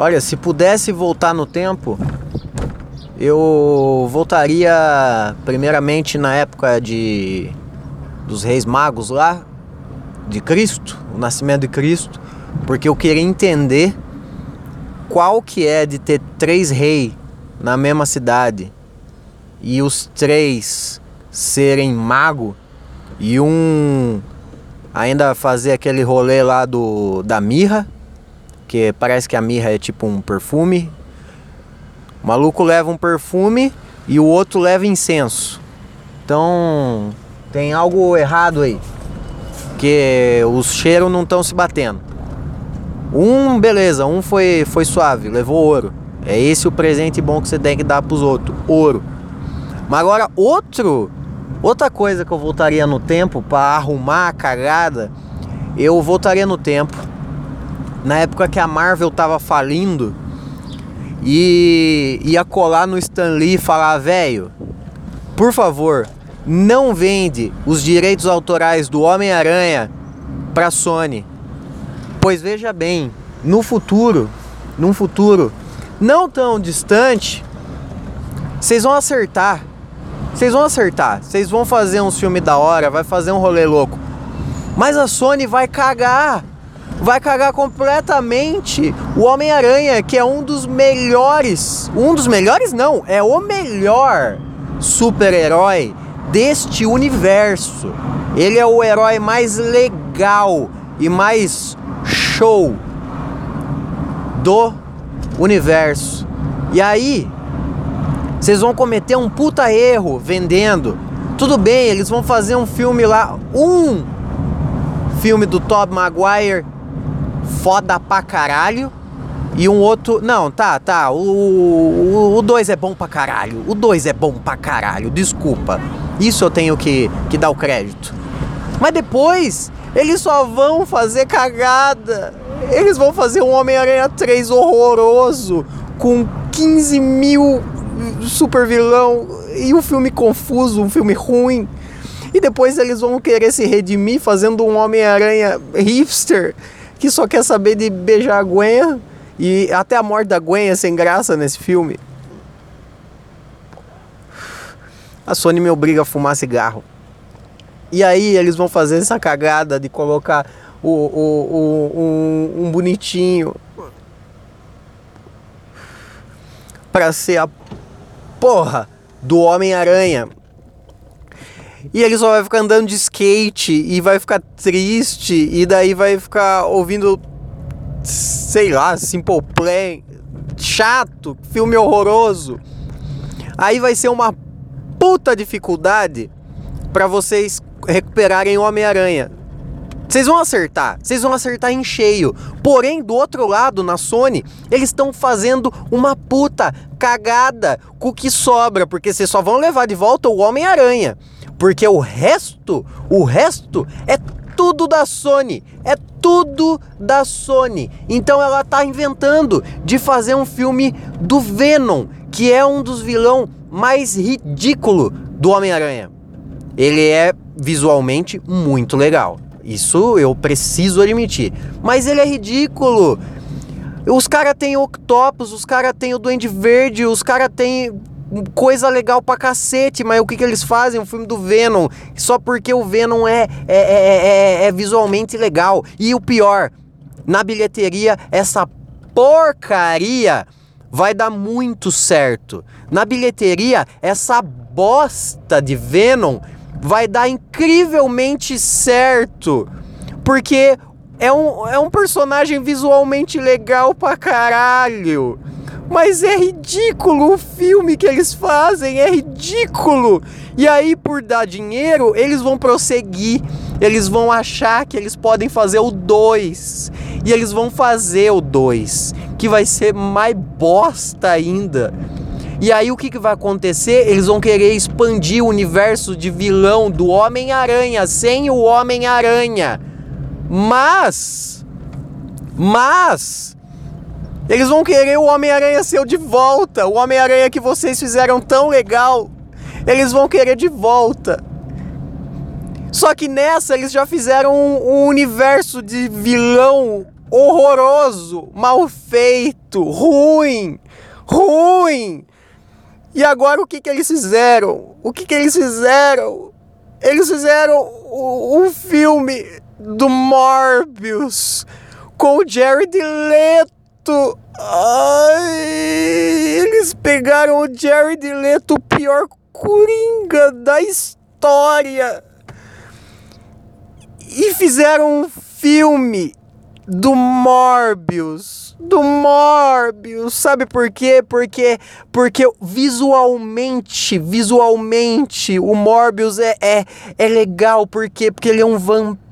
Olha, se pudesse voltar no tempo, eu voltaria primeiramente na época de dos reis magos lá, de Cristo, o nascimento de Cristo, porque eu queria entender qual que é de ter três reis na mesma cidade e os três serem mago e um ainda fazer aquele rolê lá do da mirra, que parece que a mirra é tipo um perfume. O maluco leva um perfume e o outro leva incenso. Então tem algo errado aí. Que os cheiros não estão se batendo. Um, beleza, um foi, foi suave, levou ouro. É esse o presente bom que você tem que dar pros outros, ouro. Mas agora outro, outra coisa que eu voltaria no tempo para arrumar a cagada, eu voltaria no tempo na época que a Marvel tava falindo e ia colar no Stan Lee e falar, velho, por favor, não vende os direitos autorais do Homem-Aranha para Sony. Pois veja bem, no futuro, num futuro não tão distante, vocês vão acertar. Vocês vão acertar. Vocês vão fazer um filme da hora, vai fazer um rolê louco. Mas a Sony vai cagar. Vai cagar completamente o Homem-Aranha, que é um dos melhores. Um dos melhores não, é o melhor super-herói deste universo. Ele é o herói mais legal e mais show do universo. E aí, vocês vão cometer um puta erro vendendo. Tudo bem, eles vão fazer um filme lá, um filme do Tobey Maguire foda pra caralho. E um outro. Não, tá, tá. O 2 é bom pra caralho. O 2 é bom pra caralho. Desculpa. Isso eu tenho que, que dar o crédito. Mas depois, eles só vão fazer cagada. Eles vão fazer um Homem-Aranha 3 horroroso. Com 15 mil super vilão. E um filme confuso, um filme ruim. E depois eles vão querer se redimir fazendo um Homem-Aranha hipster que só quer saber de beijar a Gwen e até a morte da Gwen é sem graça nesse filme. A Sony me obriga a fumar cigarro. E aí eles vão fazer essa cagada de colocar o, o, o um, um bonitinho para ser a porra do Homem-Aranha. E ele só vai ficar andando de skate e vai ficar triste e daí vai ficar ouvindo sei lá, Simple Plan, chato, filme horroroso. Aí vai ser uma puta dificuldade para vocês recuperarem Homem-Aranha. Vocês vão acertar, vocês vão acertar em cheio. Porém, do outro lado, na Sony, eles estão fazendo uma puta cagada com o que sobra, porque vocês só vão levar de volta o Homem-Aranha. Porque o resto, o resto é tudo da Sony, é tudo da Sony. Então ela tá inventando de fazer um filme do Venom, que é um dos vilão mais ridículo do Homem-Aranha. Ele é visualmente muito legal. Isso eu preciso admitir. Mas ele é ridículo. Os caras têm Octopus, os caras têm o Duende Verde, os caras têm coisa legal pra cacete, mas o que, que eles fazem? Um filme do Venom, só porque o Venom é, é, é, é, visualmente legal. E o pior, na bilheteria, essa porcaria vai dar muito certo. Na bilheteria, essa bosta de Venom vai dar incrivelmente certo. Porque é um, é um personagem visualmente legal pra caralho. Mas é ridículo o filme que eles fazem, é ridículo. E aí, por dar dinheiro, eles vão prosseguir. Eles vão achar que eles podem fazer o 2. E eles vão fazer o 2, que vai ser mais bosta ainda. E aí o que, que vai acontecer? Eles vão querer expandir o universo de vilão do Homem-Aranha sem o Homem-Aranha. Mas. Mas. Eles vão querer o Homem-Aranha seu de volta. O Homem-Aranha que vocês fizeram tão legal. Eles vão querer de volta. Só que nessa eles já fizeram um, um universo de vilão horroroso, mal feito, ruim, ruim. E agora o que, que eles fizeram? O que, que eles fizeram? Eles fizeram o, filme do Morbius com o Jared Leto. Ai, eles pegaram o Jared Leto, o pior coringa da história, e fizeram um filme do Morbius. Do Morbius. Sabe por quê? Porque, porque visualmente, visualmente, o Morbius é, é, é legal. Por quê? Porque ele é um vampiro.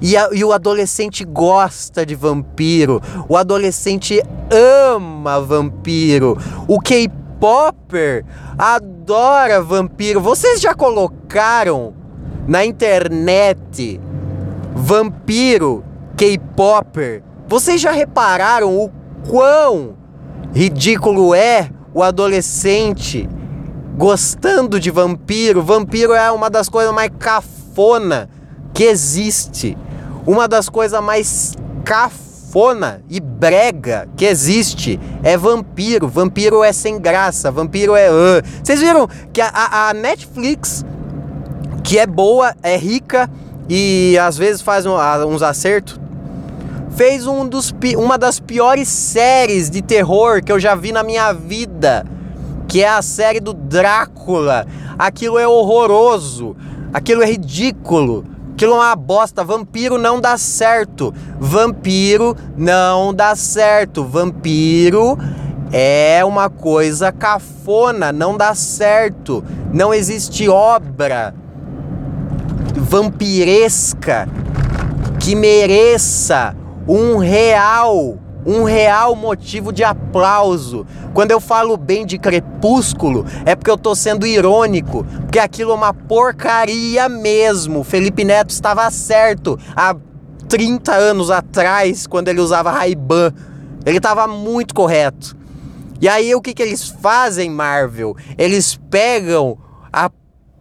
E, a, e o adolescente gosta de vampiro. O adolescente ama vampiro. O K-Popper adora vampiro. Vocês já colocaram na internet vampiro K-Popper, vocês já repararam o quão ridículo é o adolescente gostando de vampiro? Vampiro é uma das coisas mais cafona que existe. Uma das coisas mais cafona e brega que existe é vampiro. Vampiro é sem graça, vampiro é. Uh. Vocês viram que a, a Netflix, que é boa, é rica e às vezes faz um, uns acertos, fez um dos, uma das piores séries de terror que eu já vi na minha vida, que é a série do Drácula. Aquilo é horroroso, aquilo é ridículo, aquilo é uma bosta. Vampiro não dá certo. Vampiro não dá certo. Vampiro é uma coisa cafona, não dá certo. Não existe obra vampiresca que mereça um real, um real motivo de aplauso. Quando eu falo bem de Crepúsculo, é porque eu tô sendo irônico, porque aquilo é uma porcaria mesmo. Felipe Neto estava certo há 30 anos atrás, quando ele usava Ray-Ban. Ele estava muito correto. E aí o que, que eles fazem, Marvel? Eles pegam a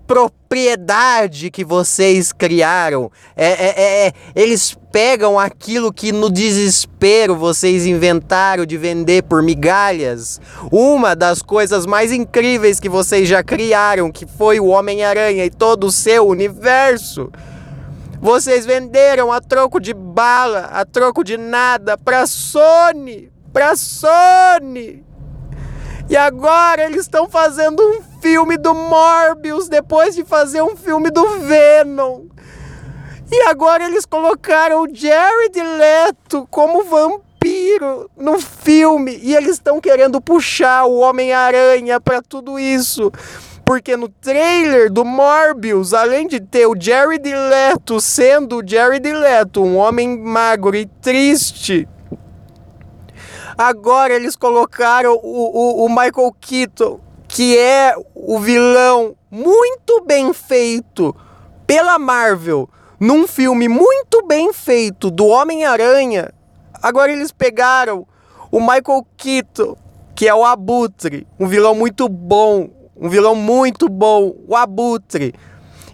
propriedade que vocês criaram. É, é, é, é, eles pegam aquilo que no desespero vocês inventaram de vender por migalhas. Uma das coisas mais incríveis que vocês já criaram, que foi o Homem-Aranha e todo o seu universo. Vocês venderam a troco de bala, a troco de nada, pra Sony. Pra Sony. E agora eles estão fazendo um filme do Morbius depois de fazer um filme do Venom. E agora eles colocaram o Jared Leto como vampiro no filme e eles estão querendo puxar o Homem-Aranha para tudo isso. Porque no trailer do Morbius, além de ter o Jared Leto sendo o Jared Leto, um homem magro e triste, agora eles colocaram o, o, o Michael Keaton que é o vilão muito bem feito pela Marvel num filme muito bem feito do Homem-Aranha. Agora eles pegaram o Michael Keaton, que é o Abutre, um vilão muito bom, um vilão muito bom, o Abutre.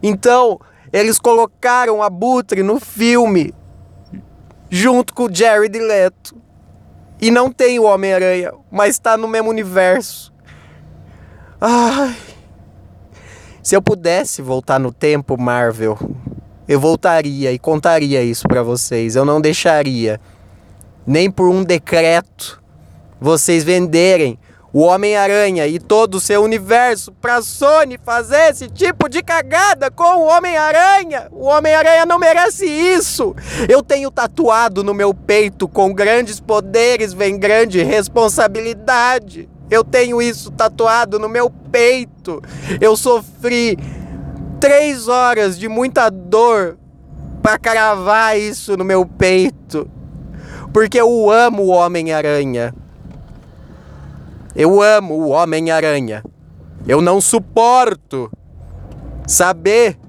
Então, eles colocaram o Abutre no filme junto com o Jared Leto. E não tem o Homem-Aranha, mas está no mesmo universo. Ai. Se eu pudesse voltar no tempo, Marvel, eu voltaria e contaria isso para vocês. Eu não deixaria nem por um decreto vocês venderem o Homem-Aranha e todo o seu universo pra Sony fazer esse tipo de cagada com o Homem-Aranha. O Homem-Aranha não merece isso. Eu tenho tatuado no meu peito: com grandes poderes vem grande responsabilidade. Eu tenho isso tatuado no meu peito. Eu sofri três horas de muita dor para cravar isso no meu peito. Porque eu amo o Homem-Aranha. Eu amo o Homem-Aranha. Eu não suporto saber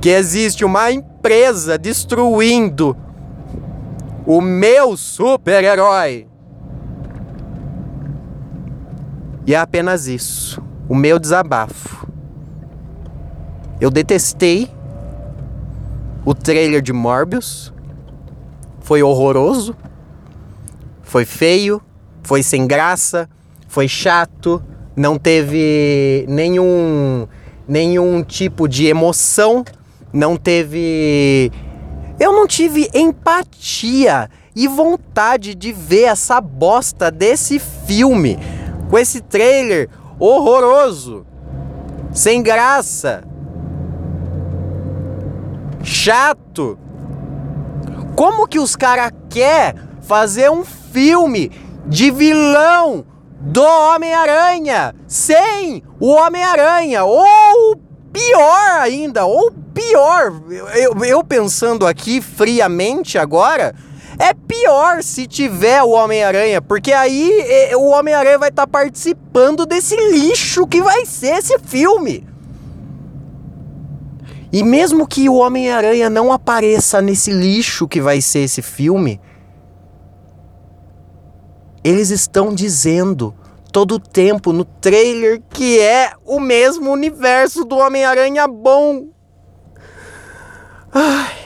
que existe uma empresa destruindo o meu super-herói. E é apenas isso. O meu desabafo. Eu detestei o trailer de Morbius. foi horroroso, foi feio, foi sem graça, foi chato, não teve nenhum nenhum tipo de emoção, não teve eu não tive empatia e vontade de ver essa bosta desse filme. Com esse trailer horroroso, sem graça, chato. Como que os caras quer fazer um filme de vilão do Homem-Aranha sem o Homem-Aranha? Ou pior ainda, ou pior, eu, eu pensando aqui friamente agora, é pior se tiver o Homem-Aranha, porque aí o Homem-Aranha vai estar tá participando desse lixo que vai ser esse filme. E mesmo que o Homem-Aranha não apareça nesse lixo que vai ser esse filme, eles estão dizendo todo o tempo no trailer que é o mesmo universo do Homem-Aranha bom. Ai.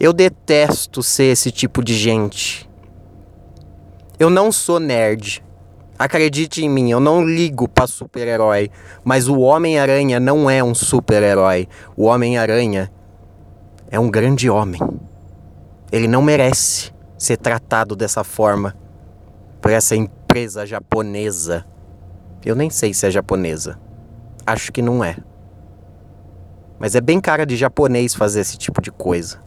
Eu detesto ser esse tipo de gente. Eu não sou nerd. Acredite em mim, eu não ligo para super-herói, mas o Homem-Aranha não é um super-herói. O Homem-Aranha é um grande homem. Ele não merece ser tratado dessa forma por essa empresa japonesa. Eu nem sei se é japonesa. Acho que não é. Mas é bem cara de japonês fazer esse tipo de coisa.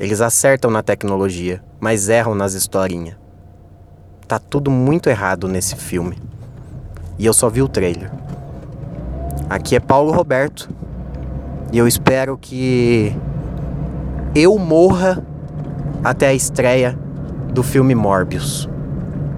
Eles acertam na tecnologia, mas erram nas historinhas. Tá tudo muito errado nesse filme. E eu só vi o trailer. Aqui é Paulo Roberto. E eu espero que eu morra até a estreia do filme Morbius.